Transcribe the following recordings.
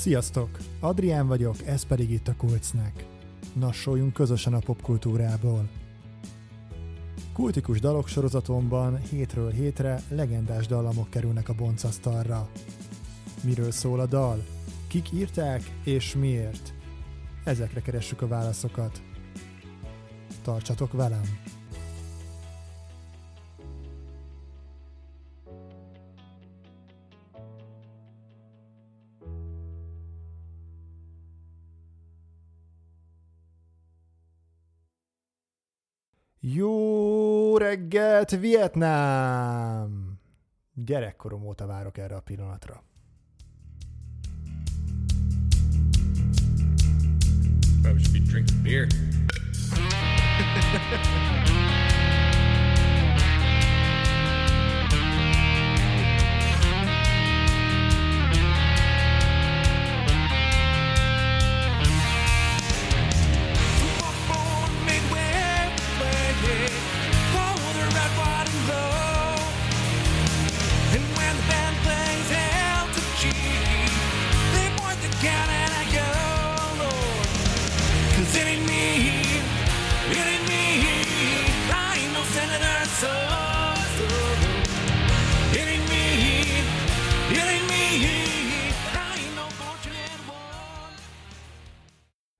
Sziasztok! Adrián vagyok, ez pedig itt a Kulcnek. Nassoljunk közösen a popkultúrából. Kultikus dalok sorozatomban hétről hétre legendás dallamok kerülnek a boncasztalra. Miről szól a dal? Kik írták és miért? Ezekre keressük a válaszokat. Tartsatok velem! Jó reggelt, Vietnám! Gyerekkorom óta várok erre a pillanatra. Probably should be drinking beer.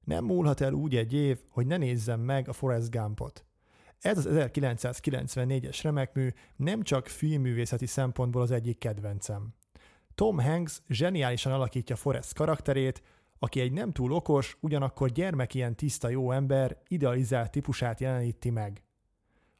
Nem múlhat el úgy egy év, hogy ne nézzem meg a Forrest Gumpot. Ez az 1994-es remekmű nem csak filmművészeti szempontból az egyik kedvencem. Tom Hanks zseniálisan alakítja Forrest karakterét, aki egy nem túl okos, ugyanakkor gyermek ilyen tiszta jó ember, idealizált típusát jeleníti meg.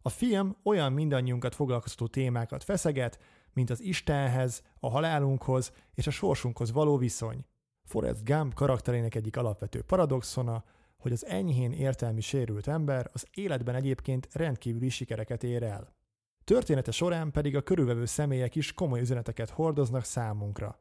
A film olyan mindannyiunkat foglalkoztató témákat feszeget, mint az Istenhez, a halálunkhoz és a sorsunkhoz való viszony. Forrest Gump karakterének egyik alapvető paradoxona, hogy az enyhén értelmi sérült ember az életben egyébként rendkívüli sikereket ér el. Története során pedig a körülvevő személyek is komoly üzeneteket hordoznak számunkra.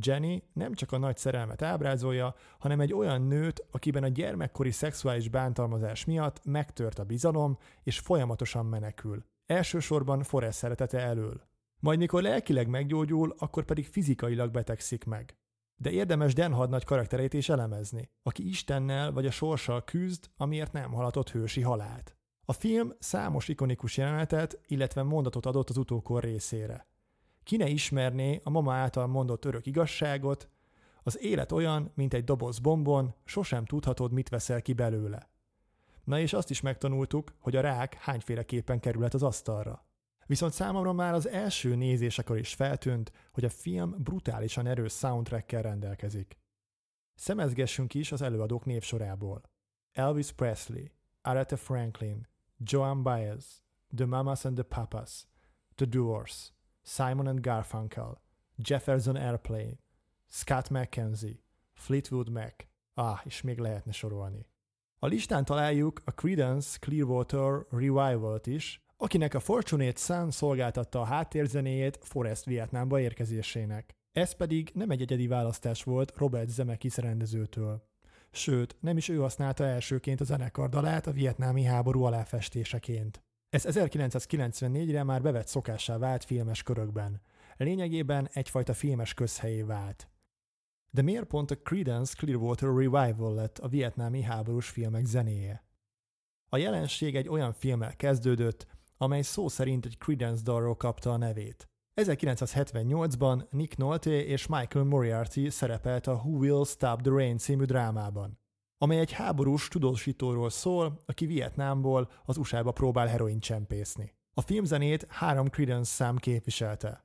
Jenny nem csak a nagy szerelmet ábrázolja, hanem egy olyan nőt, akiben a gyermekkori szexuális bántalmazás miatt megtört a bizalom, és folyamatosan menekül. Elsősorban Forrest szeretete elől. Majd mikor lelkileg meggyógyul, akkor pedig fizikailag betegszik meg. De érdemes Dan hadnagy karakterét is elemezni, aki Istennel vagy a sorssal küzd, amiért nem halatott hősi halált. A film számos ikonikus jelenetet, illetve mondatot adott az utókor részére. Ki ne ismerné a mama által mondott örök igazságot, az élet olyan, mint egy doboz bombon, sosem tudhatod, mit veszel ki belőle. Na és azt is megtanultuk, hogy a rák hányféleképpen kerülhet az asztalra. Viszont számomra már az első nézésekor is feltűnt, hogy a film brutálisan erős soundtrackkel rendelkezik. Szemezgessünk is az előadók névsorából. Elvis Presley, Aretha Franklin, Joan Baez, The Mamas and the Papas, The Doors, Simon and Garfunkel, Jefferson Airplane, Scott McKenzie, Fleetwood Mac, ah, és még lehetne sorolni. A listán találjuk a Creedence Clearwater Revival-t is, akinek a Fortunate Sun szolgáltatta a háttérzenéjét Forest Vietnámba érkezésének. Ez pedig nem egy egyedi választás volt Robert Zemeckis rendezőtől. Sőt, nem is ő használta elsőként a zenekar dalát a vietnámi háború aláfestéseként. Ez 1994-re már bevett szokássá vált filmes körökben. Lényegében egyfajta filmes közhelyé vált. De miért pont a Creedence Clearwater Revival lett a vietnámi háborús filmek zenéje? A jelenség egy olyan filmmel kezdődött, amely szó szerint egy Creedence dalról kapta a nevét. 1978-ban Nick Nolte és Michael Moriarty szerepelt a Who Will Stop the Rain című drámában, amely egy háborús tudósítóról szól, aki Vietnámból az USA-ba próbál heroin csempészni. A filmzenét három Creedence szám képviselte.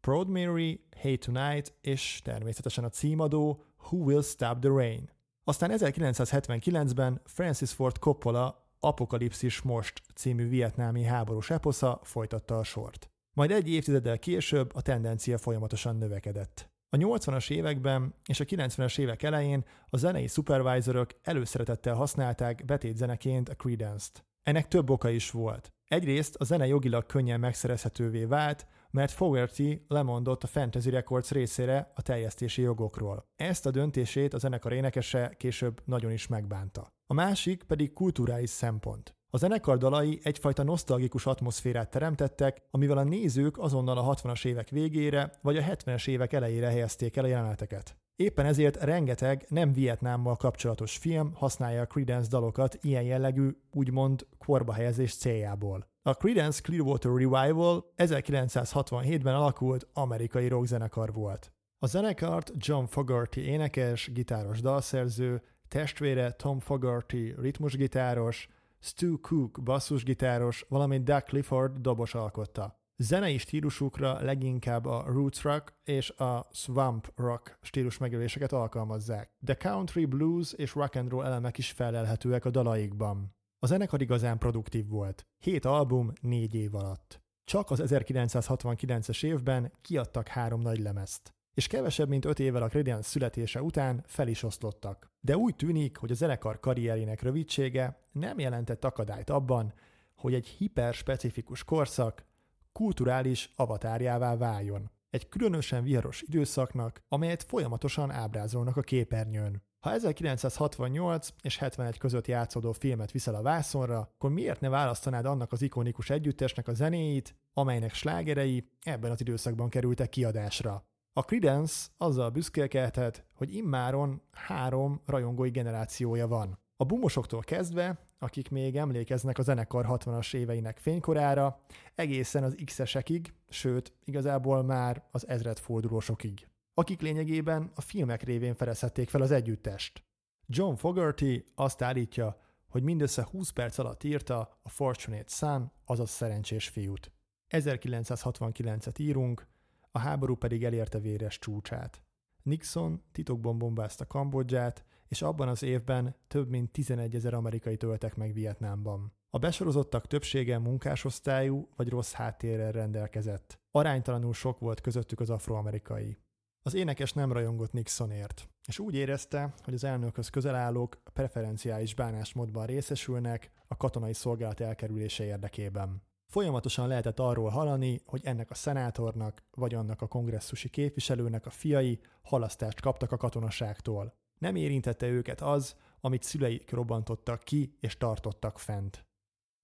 Proud Mary, Hey Tonight és természetesen a címadó Who Will Stop the Rain. Aztán 1979-ben Francis Ford Coppola Apokalipszis Most című vietnámi háborús eposza folytatta a sort. Majd egy évtizeddel később a tendencia folyamatosan növekedett. A 80-as években és a 90-es évek elején a zenei supervisorok előszeretettel használták betétzeneként a Creedence-t. Ennek több oka is volt. Egyrészt a zene jogilag könnyen megszerezhetővé vált, mert Fogerty lemondott a Fantasy Records részére a teljesztési jogokról. Ezt a döntését a zenekar énekese később nagyon is megbánta. A másik pedig kulturális szempont. A zenekar dalai egyfajta nosztalgikus atmoszférát teremtettek, amivel a nézők azonnal a 60-as évek végére vagy a 70-es évek elejére helyezték el a jeleneteket. Éppen ezért rengeteg nem Vietnámmal kapcsolatos film használja a Creedence dalokat ilyen jellegű, úgymond helyezés céljából. A Creedence Clearwater Revival 1967-ben alakult amerikai rockzenekar volt. A zenekart John Fogerty énekes, gitáros dalszerző, testvére Tom Fogerty ritmusgitáros, Stu Cook basszusgitáros, valamint Doug Clifford dobos alkotta. Zenei stílusukra leginkább a roots rock és a swamp rock stílus megjelöléseket alkalmazzák, de country, blues és rock and roll elemek is felelhetőek a dalaikban. A zenekar igazán produktív volt. Hét album négy év alatt. Csak az 1969-es évben kiadtak három nagy lemezt és kevesebb mint öt évvel a Creedence születése után fel is oszlottak. De úgy tűnik, hogy a zenekar karrierének rövidsége nem jelentett akadályt abban, hogy egy hiperspecifikus korszak kulturális avatárjává váljon. Egy különösen viharos időszaknak, amelyet folyamatosan ábrázolnak a képernyőn. Ha 1968 és 71 között játszódó filmet viszel a vászonra, akkor miért ne választanád annak az ikonikus együttesnek a zenéit, amelynek slágerei ebben az időszakban kerültek kiadásra? A Credence azzal büszkélkedhet, hogy immáron három rajongói generációja van. A bumosoktól kezdve, akik még emlékeznek a zenekar 60-as éveinek fénykorára, egészen az X-esekig, sőt, igazából már az ezredfordulósokig, akik lényegében a filmek révén fedezhették fel az együttest. John Fogerty azt állítja, hogy mindössze 20 perc alatt írta a Fortunate Son, azaz szerencsés fiút. 1969-et írunk, a háború pedig elérte véres csúcsát. Nixon titokban bombázta Kambodzsát, és abban az évben több mint 11 ezer amerikai töltek meg Vietnámban. A besorozottak többsége munkásosztályú vagy rossz háttérrel rendelkezett. Aránytalanul sok volt közöttük az afroamerikai. Az énekes nem rajongott Nixonért, és úgy érezte, hogy az elnökhöz közel állók preferenciális bánásmódban részesülnek a katonai szolgálat elkerülése érdekében. Folyamatosan lehetett arról hallani, hogy ennek a szenátornak vagy annak a kongresszusi képviselőnek a fiai halasztást kaptak a katonaságtól. Nem érintette őket az, amit szüleik robbantottak ki és tartottak fent.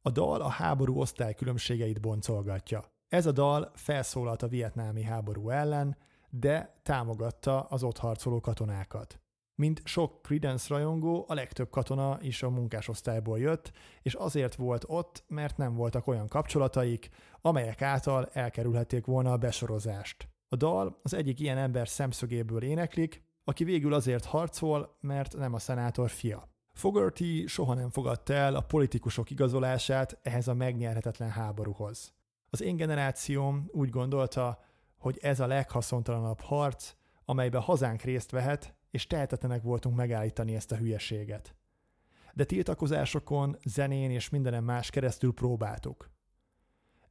A dal a háború osztály különbségeit boncolgatja. Ez a dal felszólalt a vietnámi háború ellen, de támogatta az ott harcoló katonákat. Mint sok Credence rajongó, a legtöbb katona is a munkásosztályból jött, és azért volt ott, mert nem voltak olyan kapcsolataik, amelyek által elkerülhették volna a besorozást. A dal az egyik ilyen ember szemszögéből éneklik, aki végül azért harcol, mert nem a szenátor fia. Fogarty soha nem fogadta el a politikusok igazolását ehhez a megnyerhetetlen háborúhoz. Az én generációm úgy gondolta, hogy ez a leghaszontalanabb harc, amelybe hazánk részt vehet, és tehetetlenek voltunk megállítani ezt a hülyeséget. De tiltakozásokon, zenén és mindenem más keresztül próbáltuk.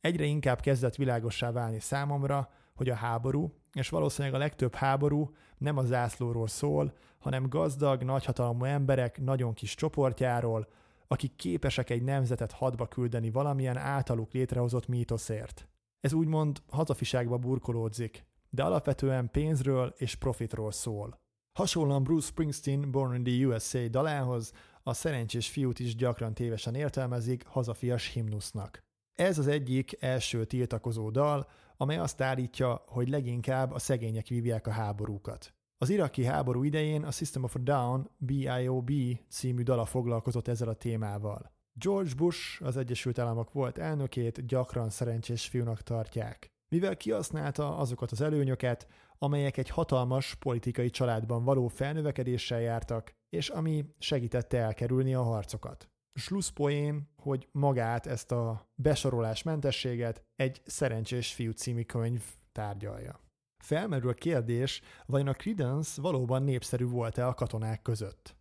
Egyre inkább kezdett világossá válni számomra, hogy a háború, és valószínűleg a legtöbb háború nem a zászlóról szól, hanem gazdag, nagyhatalmú emberek nagyon kis csoportjáról, akik képesek egy nemzetet hadba küldeni valamilyen általuk létrehozott mítoszért. Ez úgymond hazafiságba burkolódzik, de alapvetően pénzről és profitról szól. Hasonlóan Bruce Springsteen Born in the USA dalához a szerencsés fiút is gyakran tévesen értelmezik hazafias himnusznak. Ez az egyik első tiltakozó dal, amely azt állítja, hogy leginkább a szegények vívják a háborúkat. Az iraki háború idején a System of a Down BIOB című dala foglalkozott ezzel a témával. George Bush, az Egyesült Államok volt elnökét gyakran szerencsés fiúnak tartják mivel kihasználta azokat az előnyöket, amelyek egy hatalmas politikai családban való felnövekedéssel jártak, és ami segítette elkerülni a harcokat. Schlusspoén, hogy magát ezt a besorolás mentességet egy Szerencsés fiú című könyv tárgyalja. Felmerül a kérdés, vajon a Credence valóban népszerű volt-e a katonák között?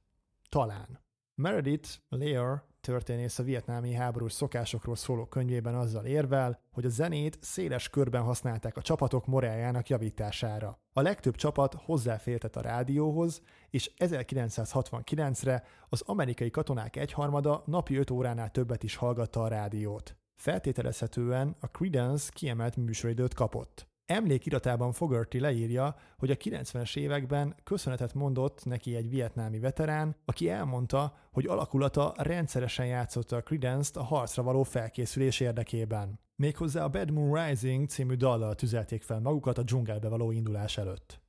Talán. Meredith Lear történész a vietnámi háborús szokásokról szóló könyvében azzal érvel, hogy a zenét széles körben használták a csapatok moráljának javítására. A legtöbb csapat hozzáfértett a rádióhoz, és 1969-re az amerikai katonák egyharmada napi 5 óránál többet is hallgatta a rádiót. Feltételezhetően a Credence kiemelt műsoridőt kapott. Emlékiratában Fogarty leírja, hogy a 90-es években köszönetet mondott neki egy vietnámi veterán, aki elmondta, hogy alakulata rendszeresen játszotta a Credence-t a harcra való felkészülés érdekében. Méghozzá a Bad Moon Rising című dallal tüzelték fel magukat a dzsungelbe való indulás előtt.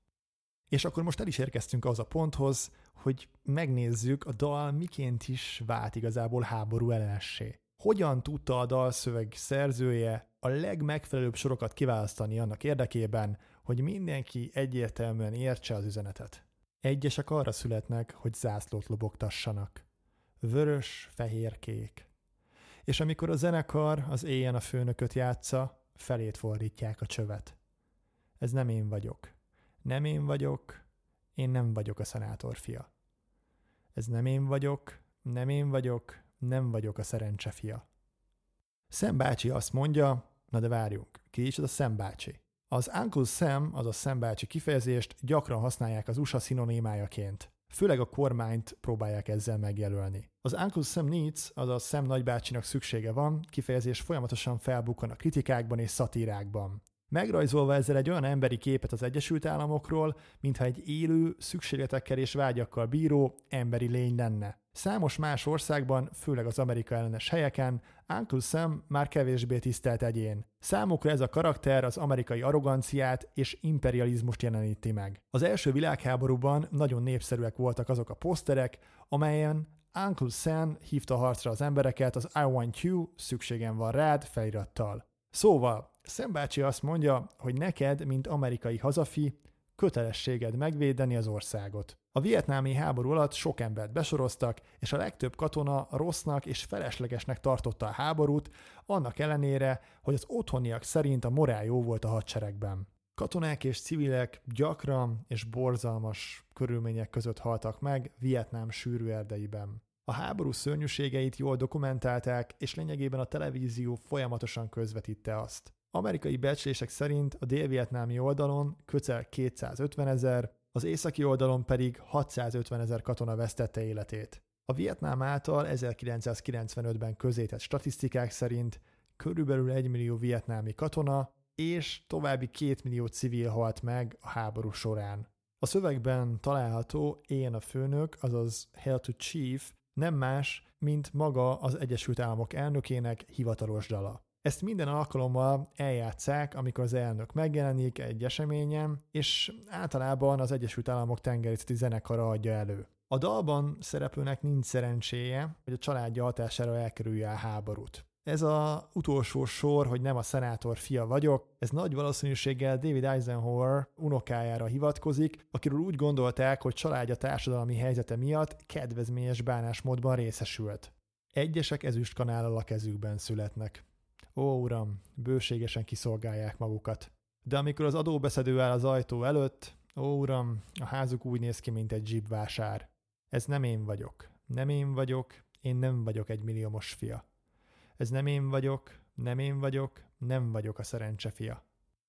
És akkor most el is érkeztünk az a ponthoz, hogy megnézzük a dal miként is vált igazából háború ellenessé. Hogyan tudta a dalszöveg szerzője a legmegfelelőbb sorokat kiválasztani annak érdekében, hogy mindenki egyértelműen értse az üzenetet. Egyesek arra születnek, hogy zászlót lobogtassanak. Vörös, fehér, kék. És amikor a zenekar az éjjel a főnököt játsza, felét fordítják a csövet. Ez nem én vagyok. Nem én vagyok, én nem vagyok a szenátor fia. Ez nem én vagyok, nem én vagyok, nem vagyok a szerencse fia. Sam bácsi azt mondja, na de várjunk, ki is az a Sam bácsi? Az Uncle Sam, a Sam bácsi kifejezést gyakran használják az USA szinonimájaként. Főleg a kormányt próbálják ezzel megjelölni. Az Uncle Sam needs, a Sam nagybácsinak szüksége van, kifejezés folyamatosan felbukkan a kritikákban és szatírákban. Megrajzolva ezzel egy olyan emberi képet az Egyesült Államokról, mintha egy élő, szükségletekkel és vágyakkal bíró emberi lény lenne. Számos más országban, főleg az Amerika ellenes helyeken, Uncle Sam már kevésbé tisztelt egyén. Számukra ez a karakter az amerikai arroganciát és imperializmust jeleníti meg. Az első világháborúban nagyon népszerűek voltak azok a poszterek, amelyen Uncle Sam hívta harcra az embereket az I want you, szükségem van rád felirattal. Szóval, Szembácsi azt mondja, hogy neked, mint amerikai hazafi, kötelességed megvédeni az országot. A vietnámi háború alatt sok embert besoroztak, és a legtöbb katona rossznak és feleslegesnek tartotta a háborút, annak ellenére, hogy az otthoniak szerint a morál jó volt a hadseregben. Katonák és civilek gyakran és borzalmas körülmények között haltak meg Vietnám sűrű erdeiben. A háború szörnyűségeit jól dokumentálták, és lényegében a televízió folyamatosan közvetitte azt. Amerikai becslések szerint a dél-vietnámi oldalon közel 250 ezer, az északi oldalon pedig 650 ezer katona vesztette életét. A Vietnám által 1995-ben közétett statisztikák szerint körülbelül 1 millió vietnámi katona és további 2 millió civil halt meg a háború során. A szövegben található én a főnök, azaz Hail to Chief nem más, mint maga az Egyesült Államok elnökének hivatalos dala. Ezt minden alkalommal eljátszák, amikor az elnök megjelenik egy eseményen, és általában az Egyesült Államok tengerészeti zenekara adja elő. A dalban szereplőnek nincs szerencséje, hogy a családja hatására elkerülje a háborút. Ez a utolsó sor, hogy nem a szenátor fia vagyok, ez nagy valószínűséggel David Eisenhower unokájára hivatkozik, akiről úgy gondolták, hogy családja társadalmi helyzete miatt kedvezményes bánásmódban részesült. Egyesek ezüstkanállal a kezükben születnek. Ó, uram, bőségesen kiszolgálják magukat. De amikor az adóbeszedő áll az ajtó előtt, ó, uram, a házuk úgy néz ki, mint egy zsibvásár. Ez nem én vagyok. Nem én vagyok, én nem vagyok egy milliómos fia. Ez nem én vagyok, nem én vagyok, nem vagyok a szerencse fia.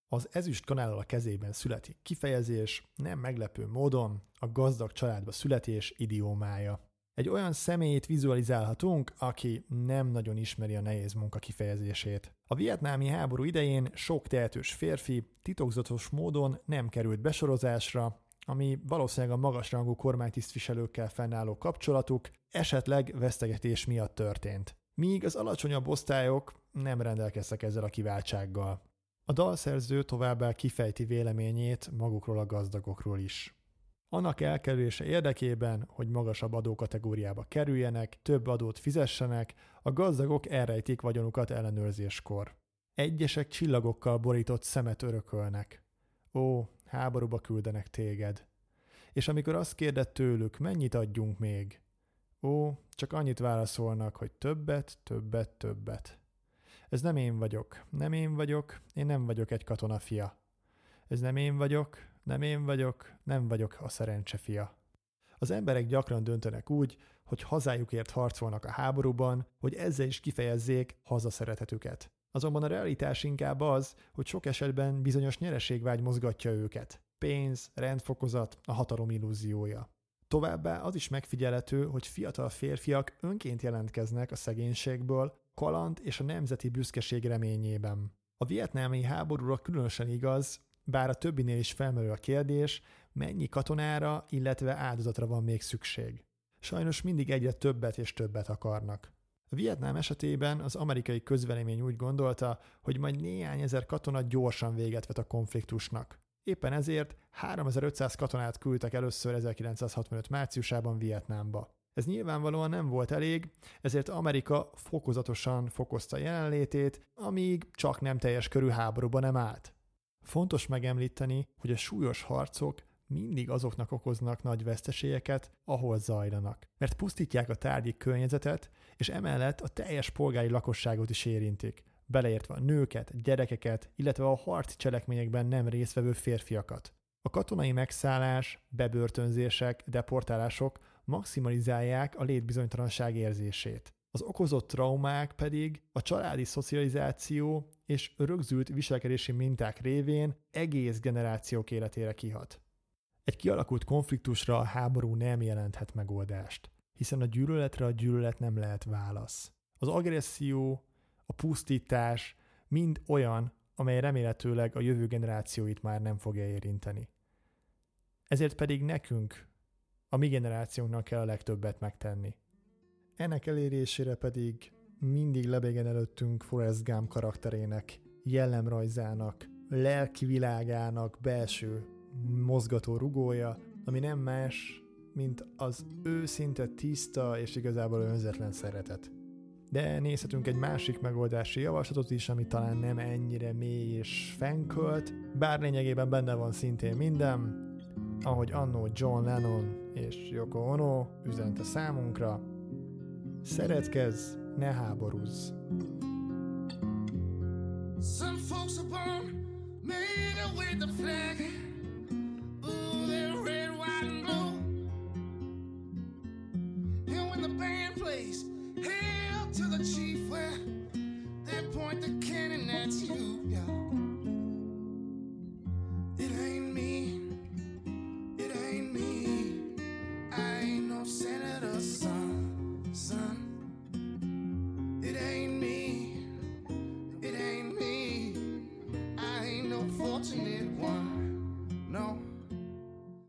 Az ezüst kanállal a kezében születik kifejezés, nem meglepő módon a gazdag családba születés idiómája. Egy olyan személyt vizualizálhatunk, aki nem nagyon ismeri a nehéz munka kifejezését. A vietnámi háború idején sok tehetős férfi titokzatos módon nem került besorozásra, ami valószínűleg a magasrangú kormánytisztviselőkkel fennálló kapcsolatuk esetleg vesztegetés miatt történt. Míg az alacsonyabb osztályok nem rendelkeztek ezzel a kiváltsággal. A dalszerző továbbá kifejti véleményét magukról a gazdagokról is. Annak elkerülése érdekében, hogy magasabb adókategóriába kerüljenek, több adót fizessenek, a gazdagok elrejtik vagyonukat ellenőrzéskor. Egyesek csillagokkal borított szemet örökölnek. Ó, háborúba küldenek téged. És amikor azt kérdett tőlük, mennyit adjunk még? Ó, csak annyit válaszolnak, hogy többet, többet, többet. Ez nem én vagyok, nem én vagyok, én nem vagyok egy katona fia. Ez nem én vagyok, nem én vagyok, nem vagyok a szerencse fia. Az emberek gyakran döntenek úgy, hogy hazájukért harcolnak a háborúban, hogy ezzel is kifejezzék hazaszeretetüket. Azonban a realitás inkább az, hogy sok esetben bizonyos nyereségvágy mozgatja őket. Pénz, rendfokozat, a hatalom illúziója. Továbbá az is megfigyelhető, hogy fiatal férfiak önként jelentkeznek a szegénységből, kaland és a nemzeti büszkeség reményében. A vietnámi háborúra különösen igaz, bár a többinél is felmerül a kérdés, mennyi katonára, illetve áldozatra van még szükség. Sajnos mindig egyre többet és többet akarnak. A Vietnám esetében az amerikai közvelemény úgy gondolta, hogy majd néhány ezer katona gyorsan véget vet a konfliktusnak. Éppen ezért 3500 katonát küldtek először 1965 márciusában Vietnámba. Ez nyilvánvalóan nem volt elég, ezért Amerika fokozatosan fokozta jelenlétét, amíg csak nem teljes körű háborúban nem állt. Fontos megemlíteni, hogy a súlyos harcok mindig azoknak okoznak nagy veszteségeket, ahol zajlanak, mert pusztítják a tárgyi környezetet, és emellett a teljes polgári lakosságot is érintik, beleértve a nőket, gyerekeket, illetve a harci cselekményekben nem résztvevő férfiakat. A katonai megszállás, bebörtönzések, deportálások maximalizálják a létbizonytalanság érzését. Az okozott traumák pedig a családi szocializáció és rögzült viselkedési minták révén egész generációk életére kihat. Egy kialakult konfliktusra a háború nem jelenthet megoldást, hiszen a gyűlöletre a gyűlölet nem lehet válasz. Az agresszió, a pusztítás mind olyan, amely remélhetőleg a jövő generációit már nem fogja érinteni. Ezért pedig nekünk, a mi generációnknak kell a legtöbbet megtenni. Ennek elérésére pedig mindig lebegen előttünk Forrest Gump karakterének, jellemrajzának, lelki világának belső mozgató rugója, ami nem más, mint az őszinte, tiszta és igazából önzetlen szeretet. De nézhetünk egy másik megoldási javaslatot is, ami talán nem ennyire mély és fenkölt, bár lényegében benne van szintén minden, ahogy annó John Lennon és Yoko Ono üzente számunkra, szeretkezz, ne háborúzz. Some folks are born made away the flag